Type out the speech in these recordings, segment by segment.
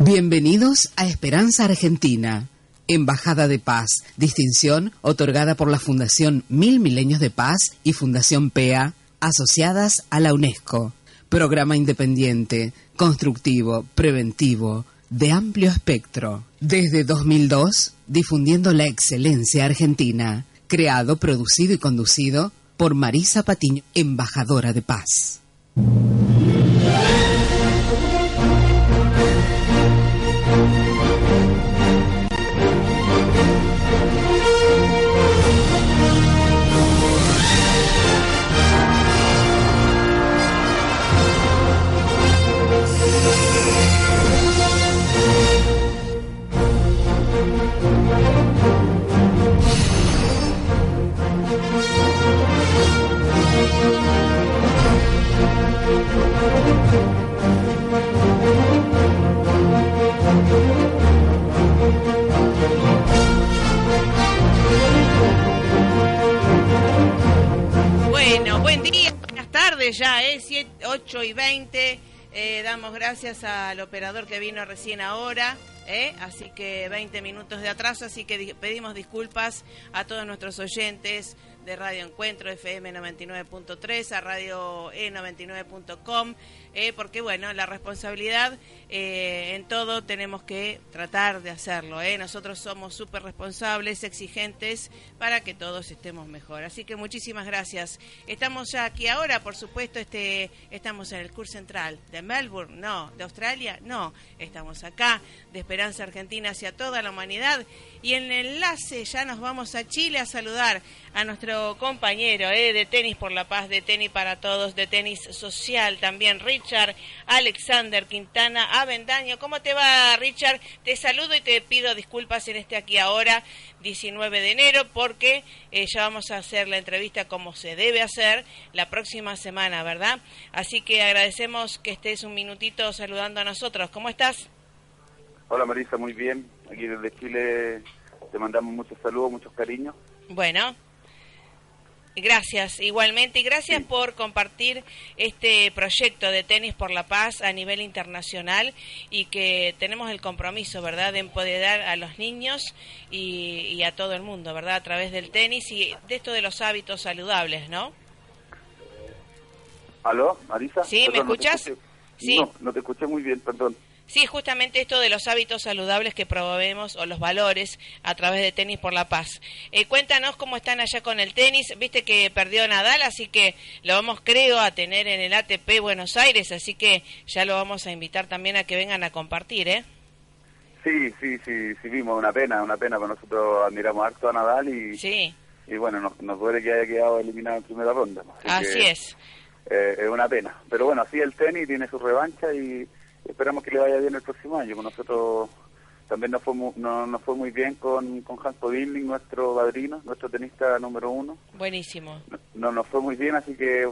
Bienvenidos a Esperanza Argentina, Embajada de Paz, distinción otorgada por la Fundación Mil Milenios de Paz y Fundación PEA, asociadas a la UNESCO. Programa independiente, constructivo, preventivo, de amplio espectro. Desde 2002, difundiendo la excelencia argentina. Creado, producido y conducido por Marisa Patiño, embajadora de paz. Bueno, buen día, buenas tardes ya, ¿eh? 7, 8 y 20. Eh, damos gracias al operador que vino recién ahora, ¿eh? así que 20 minutos de atraso, así que di- pedimos disculpas a todos nuestros oyentes de Radio Encuentro FM 99.3, a Radio E99.com, eh, porque bueno, la responsabilidad eh, en todo tenemos que tratar de hacerlo. ¿eh? Nosotros somos súper responsables, exigentes, para que todos estemos mejor. Así que muchísimas gracias. Estamos ya aquí ahora, por supuesto, este, estamos en el curso central de Melbourne, no, de Australia, no, estamos acá, de Esperanza Argentina hacia toda la humanidad. Y en el enlace ya nos vamos a Chile a saludar a nuestro compañero ¿eh? de Tenis por la Paz, de Tenis para Todos, de Tenis Social también, Richard Alexander Quintana Avendaño. ¿Cómo te va, Richard? Te saludo y te pido disculpas en este aquí ahora, 19 de enero, porque eh, ya vamos a hacer la entrevista como se debe hacer la próxima semana, ¿verdad? Así que agradecemos que estés un minutito saludando a nosotros. ¿Cómo estás? Hola Marisa, muy bien. Aquí desde Chile te mandamos muchos saludos, muchos cariños. Bueno, gracias igualmente y gracias por compartir este proyecto de tenis por la paz a nivel internacional y que tenemos el compromiso, ¿verdad?, de empoderar a los niños y, y a todo el mundo, ¿verdad?, a través del tenis y de esto de los hábitos saludables, ¿no? ¿Aló, Marisa? Sí, ¿me Perdón, escuchas? Sí. No, no te escuché muy bien, perdón. Sí, justamente esto de los hábitos saludables que promovemos o los valores a través de Tenis por la Paz. Eh, cuéntanos cómo están allá con el tenis. Viste que perdió Nadal, así que lo vamos, creo, a tener en el ATP Buenos Aires, así que ya lo vamos a invitar también a que vengan a compartir, ¿eh? Sí, sí, sí, sí vimos, una pena, una pena, porque nosotros admiramos harto a Nadal y, Sí, y bueno, nos, nos duele que haya quedado eliminado en primera ronda. así que, es. eh, es una pena. Pero bueno, así el tenis tiene su revancha y esperamos que le vaya bien el próximo año. Con nosotros también nos fue, mu- no, nos fue muy bien con, con Hans Podilnik, nuestro padrino, nuestro tenista número uno. Buenísimo. no, no nos fue muy bien, así que,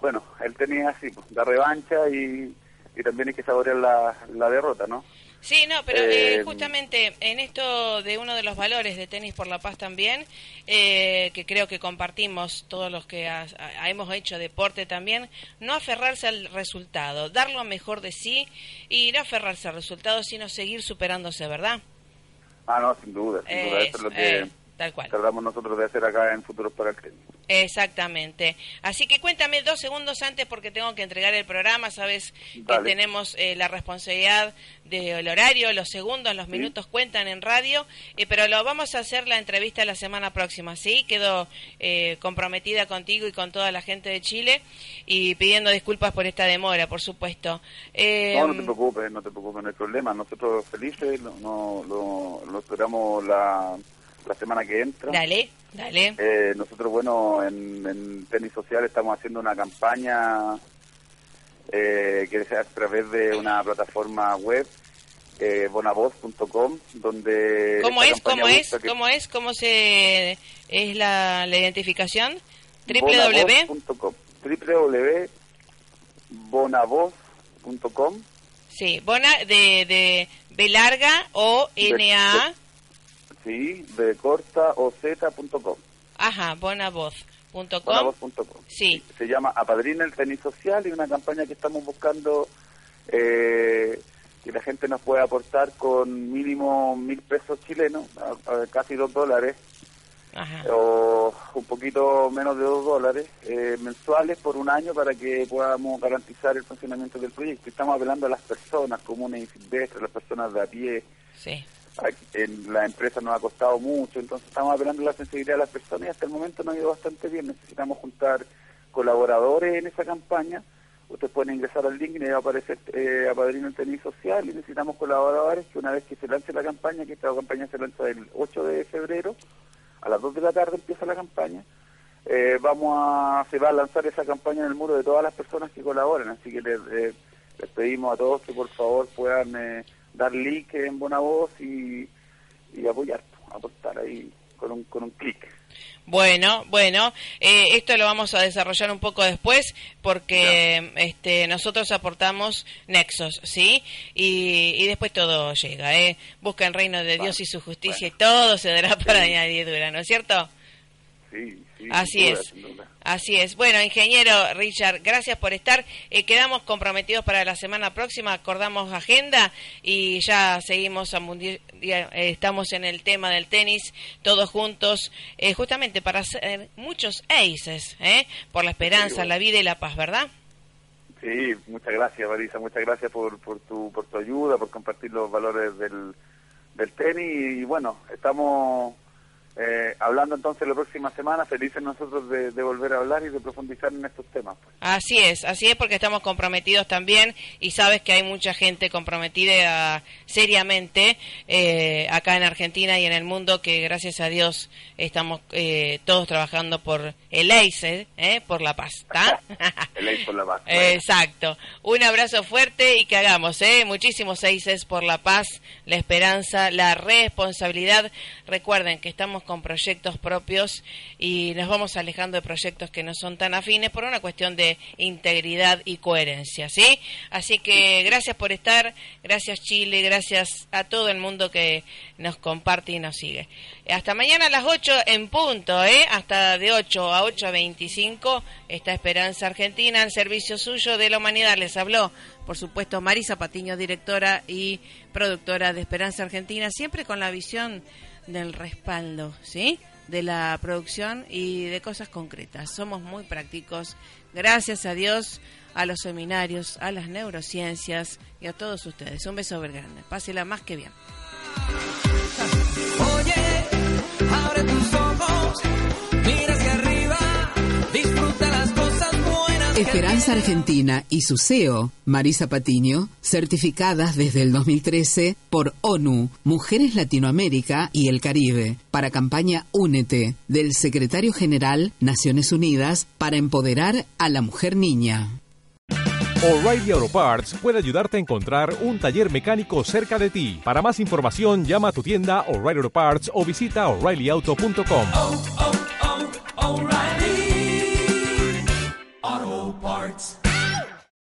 bueno, el tenis es así, pues, da revancha y, y también hay que saborear la, la derrota, ¿no? Sí, no, pero eh, Eh, justamente en esto de uno de los valores de Tenis por la Paz también, eh, que creo que compartimos todos los que ha- ha- hemos hecho deporte también, no aferrarse al resultado, dar lo mejor de sí y no aferrarse al resultado, sino seguir superándose, ¿verdad? Ah, no, sin duda, sin duda, eso es lo que eh, tal cual. tratamos nosotros de hacer acá en Futuros para el Tenis. Exactamente. Así que cuéntame dos segundos antes porque tengo que entregar el programa. Sabes que tenemos eh, la responsabilidad del horario, los segundos, los minutos cuentan en radio, eh, pero lo vamos a hacer la entrevista la semana próxima, ¿sí? Quedo eh, comprometida contigo y con toda la gente de Chile y pidiendo disculpas por esta demora, por supuesto. Eh, No, no te preocupes, no te preocupes, no hay problema. Nosotros felices, lo, no, lo, lo esperamos la, la semana que entra. Dale, dale. Eh, nosotros, bueno, en, en Tenis Social estamos haciendo una campaña eh, que sea a través de una plataforma web, eh, bonavoz.com, donde... ¿Cómo es? ¿Cómo es? ¿Cómo es? ¿Cómo se es la, la identificación? www.bonavoz.com www.bonavoz.com Sí, Bona de, de B larga o N A. Sí, de corta o Z.com. Ajá, bonavoz.com. Bonavoz.com. Sí. Se llama Apadrina el Tenis Social y una campaña que estamos buscando eh, que la gente nos pueda aportar con mínimo mil pesos chilenos, casi dos dólares, o un poquito menos de dos dólares eh, mensuales por un año para que podamos garantizar el funcionamiento del proyecto. Estamos hablando a las personas comunes y silvestres, las personas de a pie. Sí. En la empresa nos ha costado mucho, entonces estamos hablando de la sensibilidad de las personas y hasta el momento nos ha ido bastante bien. Necesitamos juntar colaboradores en esa campaña. Ustedes pueden ingresar al link y va a aparecer eh, a Padrino el Tenis Social y necesitamos colaboradores que una vez que se lance la campaña, que esta campaña se lanza el 8 de febrero, a las 2 de la tarde empieza la campaña. Eh, vamos a, se va a lanzar esa campaña en el muro de todas las personas que colaboran, así que les, eh, pedimos a todos que por favor puedan eh, dar like en buena voz y, y apoyar, aportar ahí con un, con un clic. Bueno, bueno, eh, esto lo vamos a desarrollar un poco después porque este, nosotros aportamos nexos, ¿sí? Y, después todo llega, ¿eh? Busca el reino de Dios y su justicia y todo se dará para añadidura, ¿no es cierto? Sí, sí. Así es. Así es. Bueno, ingeniero Richard, gracias por estar. Eh, quedamos comprometidos para la semana próxima, acordamos agenda y ya seguimos a mundial, eh, estamos en el tema del tenis, todos juntos, eh, justamente para hacer muchos aces, por la esperanza, la vida y la paz, ¿verdad? Sí, muchas gracias, Marisa, muchas gracias por, por, tu, por tu ayuda, por compartir los valores del, del tenis y bueno, estamos eh, hablando entonces la próxima semana, felices nosotros de, volver a hablar y de profundizar en estos temas. Pues. Así es, así es porque estamos comprometidos también y sabes que hay mucha gente comprometida seriamente eh, acá en Argentina y en el mundo que gracias a Dios estamos eh, todos trabajando por el ACE, por la paz. el ACE por la paz. Exacto. Un abrazo fuerte y que hagamos muchísimos ACES por la paz, la esperanza, la responsabilidad. Recuerden que estamos con proyectos propios y nos vamos alejando de proyectos que no son tan afines por una cuestión de integridad y coherencia, ¿sí? Así que gracias por estar, gracias Chile, gracias a todo el mundo que nos comparte y nos sigue. Hasta mañana a las 8 en punto, ¿eh? Hasta de 8 a 8 a 25 está Esperanza Argentina en servicio suyo de la humanidad. Les habló, por supuesto, Marisa Patiño, directora y productora de Esperanza Argentina, siempre con la visión del respaldo, ¿sí? De la producción y de cosas concretas. Somos muy prácticos. Gracias a Dios, a los seminarios, a las neurociencias y a todos ustedes. Un beso ver grande. Pásela más que bien. Oye, abre tus ojos, mira hacia arriba, Esperanza Argentina y su CEO, Marisa Patiño, certificadas desde el 2013 por ONU, Mujeres Latinoamérica y el Caribe, para campaña Únete, del Secretario General Naciones Unidas para empoderar a la mujer niña. O'Reilly Auto Parts puede ayudarte a encontrar un taller mecánico cerca de ti. Para más información, llama a tu tienda O'Reilly Auto Parts o visita oreillyauto.com. parts.